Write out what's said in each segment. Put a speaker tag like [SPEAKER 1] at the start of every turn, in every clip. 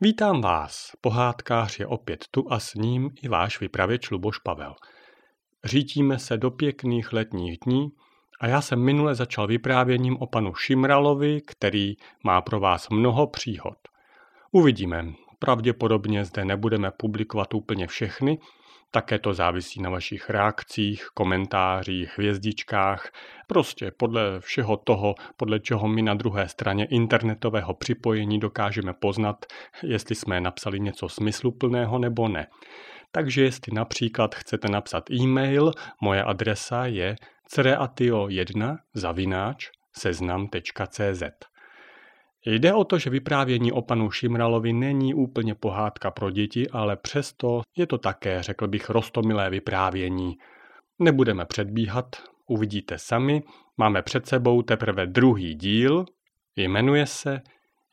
[SPEAKER 1] Vítám vás, pohádkář je opět tu a s ním i váš vypravěč Luboš Pavel. Řítíme se do pěkných letních dní a já jsem minule začal vyprávěním o panu Šimralovi, který má pro vás mnoho příhod. Uvidíme, pravděpodobně zde nebudeme publikovat úplně všechny, také to závisí na vašich reakcích, komentářích, hvězdičkách, prostě podle všeho toho, podle čeho my na druhé straně internetového připojení dokážeme poznat, jestli jsme napsali něco smysluplného nebo ne. Takže jestli například chcete napsat e-mail, moje adresa je cereatio1 zavináč seznam.cz. Jde o to, že vyprávění o panu Šimralovi není úplně pohádka pro děti, ale přesto je to také, řekl bych, rostomilé vyprávění. Nebudeme předbíhat, uvidíte sami, máme před sebou teprve druhý díl, jmenuje se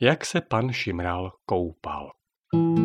[SPEAKER 1] Jak se pan Šimral koupal. thank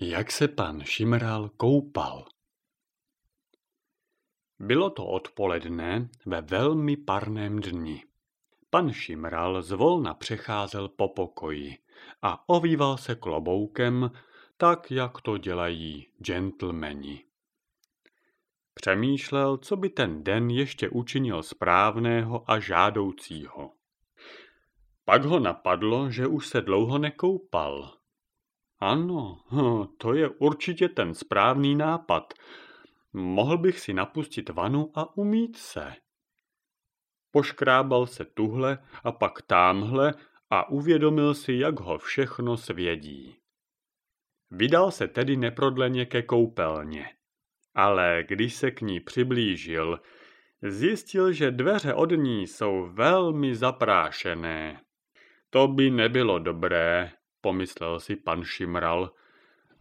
[SPEAKER 1] Jak se pan Šimral koupal? Bylo to odpoledne ve velmi parném dni. Pan Šimral zvolna přecházel po pokoji a ovýval se kloboukem, tak jak to dělají gentlemani. Přemýšlel, co by ten den ještě učinil správného a žádoucího. Pak ho napadlo, že už se dlouho nekoupal ano, to je určitě ten správný nápad. Mohl bych si napustit vanu a umít se. Poškrábal se tuhle a pak támhle a uvědomil si, jak ho všechno svědí. Vydal se tedy neprodleně ke koupelně. Ale když se k ní přiblížil, zjistil, že dveře od ní jsou velmi zaprášené. To by nebylo dobré, pomyslel si pan Šimral.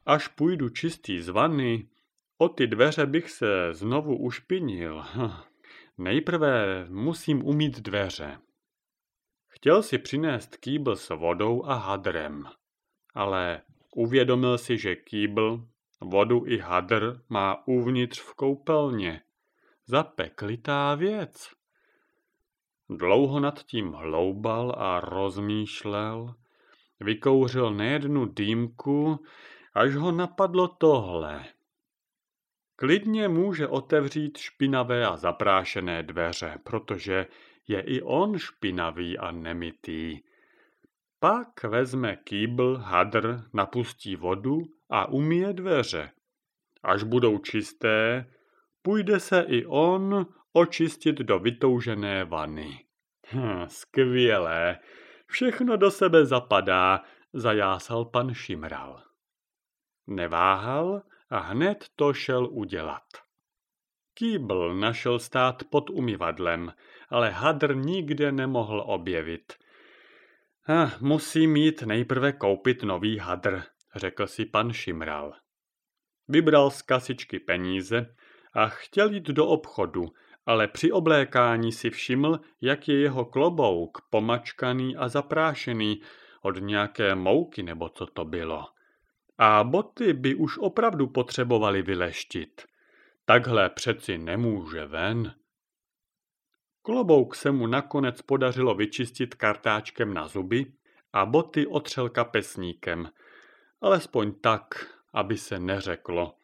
[SPEAKER 1] Až půjdu čistý z vany, o ty dveře bych se znovu ušpinil. Nejprve musím umít dveře. Chtěl si přinést kýbl s vodou a hadrem, ale uvědomil si, že kýbl, vodu i hadr má uvnitř v koupelně. Zapeklitá věc. Dlouho nad tím hloubal a rozmýšlel, Vykouřil nejednu dýmku, až ho napadlo tohle. Klidně může otevřít špinavé a zaprášené dveře, protože je i on špinavý a nemitý. Pak vezme kýbl, hadr, napustí vodu a umije dveře. Až budou čisté, půjde se i on očistit do vytoužené vany. Hm, skvělé, Všechno do sebe zapadá, zajásal pan Šimral. Neváhal a hned to šel udělat. Kýbl našel stát pod umyvadlem, ale hadr nikde nemohl objevit. Ah, musím mít nejprve koupit nový hadr, řekl si pan Šimral. Vybral z kasičky peníze a chtěl jít do obchodu, ale při oblékání si všiml, jak je jeho klobouk pomačkaný a zaprášený od nějaké mouky nebo co to bylo. A boty by už opravdu potřebovali vyleštit. Takhle přeci nemůže ven. Klobouk se mu nakonec podařilo vyčistit kartáčkem na zuby a boty otřel kapesníkem. Alespoň tak, aby se neřeklo,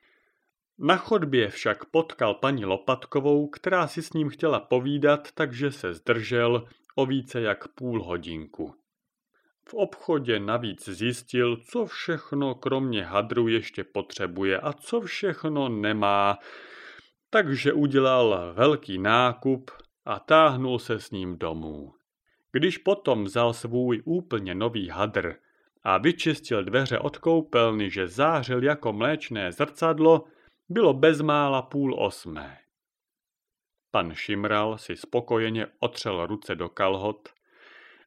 [SPEAKER 1] na chodbě však potkal paní Lopatkovou, která si s ním chtěla povídat, takže se zdržel o více jak půl hodinku. V obchodě navíc zjistil, co všechno kromě hadru ještě potřebuje a co všechno nemá, takže udělal velký nákup a táhnul se s ním domů. Když potom vzal svůj úplně nový hadr a vyčistil dveře od koupelny, že zářil jako mléčné zrcadlo, bylo bezmála půl osmé. Pan Šimral si spokojeně otřel ruce do kalhot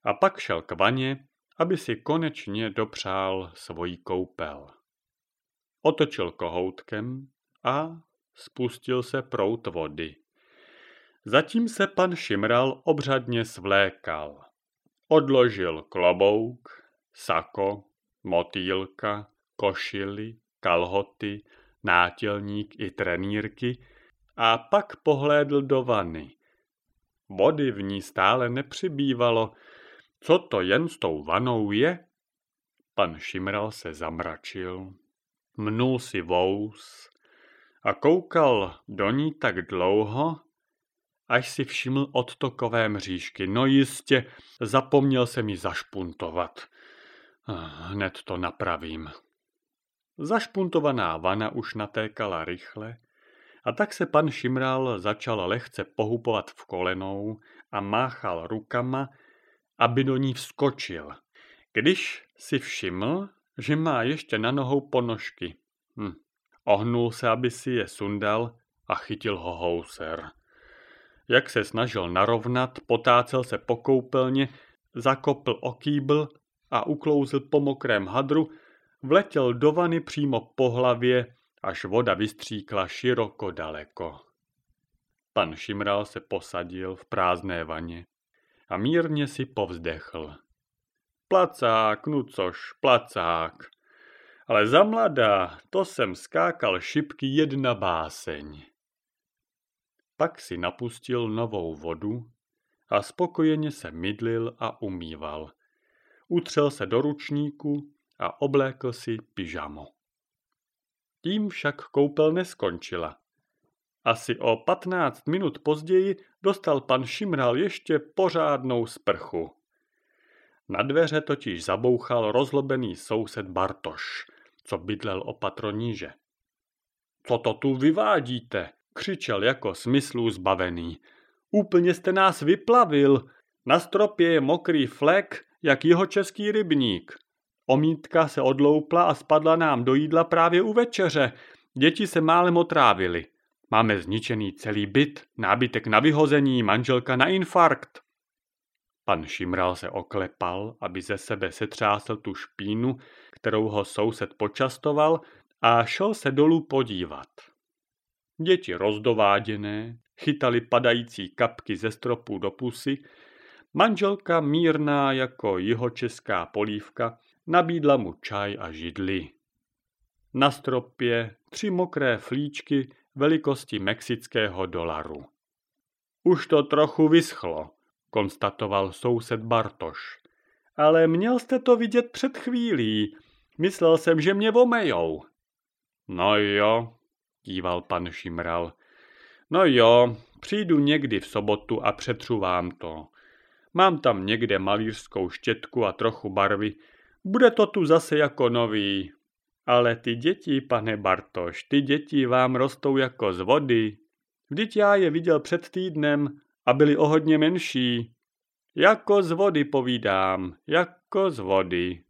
[SPEAKER 1] a pak šel k vaně, aby si konečně dopřál svojí koupel. Otočil kohoutkem a spustil se prout vody. Zatím se pan Šimral obřadně svlékal. Odložil klobouk, sako, motýlka, košily, kalhoty, nátělník i trenýrky a pak pohlédl do vany. Vody v ní stále nepřibývalo. Co to jen s tou vanou je? Pan Šimral se zamračil, mnul si vous a koukal do ní tak dlouho, až si všiml odtokové mřížky. No jistě, zapomněl se mi zašpuntovat. Hned to napravím. Zašpuntovaná vana už natékala rychle a tak se pan Šimral začal lehce pohupovat v kolenou a máchal rukama, aby do ní vskočil. Když si všiml, že má ještě na nohou ponožky. Hm. Ohnul se, aby si je sundal a chytil ho houser. Jak se snažil narovnat, potácel se po koupelně, zakopl o kýbl a uklouzl po mokrém hadru, vletěl do vany přímo po hlavě, až voda vystříkla široko daleko. Pan Šimral se posadil v prázdné vaně a mírně si povzdechl. Placák, což, placák. Ale za mladá, to jsem skákal šipky jedna báseň. Pak si napustil novou vodu a spokojeně se mydlil a umýval. Utřel se do ručníku a oblékl si pyžamo. Tím však koupel neskončila. Asi o patnáct minut později dostal pan Šimral ještě pořádnou sprchu. Na dveře totiž zabouchal rozlobený soused Bartoš, co bydlel o patroníže. Co to tu vyvádíte? křičel jako smyslů zbavený. Úplně jste nás vyplavil. Na stropě je mokrý flek, jak jeho český rybník. Omítka se odloupla a spadla nám do jídla právě u večeře. Děti se málem otrávily. Máme zničený celý byt, nábytek na vyhození, manželka na infarkt. Pan Šimral se oklepal, aby ze sebe setřásl tu špínu, kterou ho soused počastoval a šel se dolů podívat. Děti rozdováděné chytali padající kapky ze stropu do pusy, manželka mírná jako jihočeská polívka nabídla mu čaj a židli. Na stropě tři mokré flíčky velikosti mexického dolaru. Už to trochu vyschlo, konstatoval soused Bartoš. Ale měl jste to vidět před chvílí. Myslel jsem, že mě vomejou. No jo, kýval pan Šimral. No jo, přijdu někdy v sobotu a přetřu vám to. Mám tam někde malířskou štětku a trochu barvy. Bude to tu zase jako nový. Ale ty děti, pane Bartoš, ty děti vám rostou jako z vody. Vždyť já je viděl před týdnem a byli o hodně menší. Jako z vody povídám, jako z vody.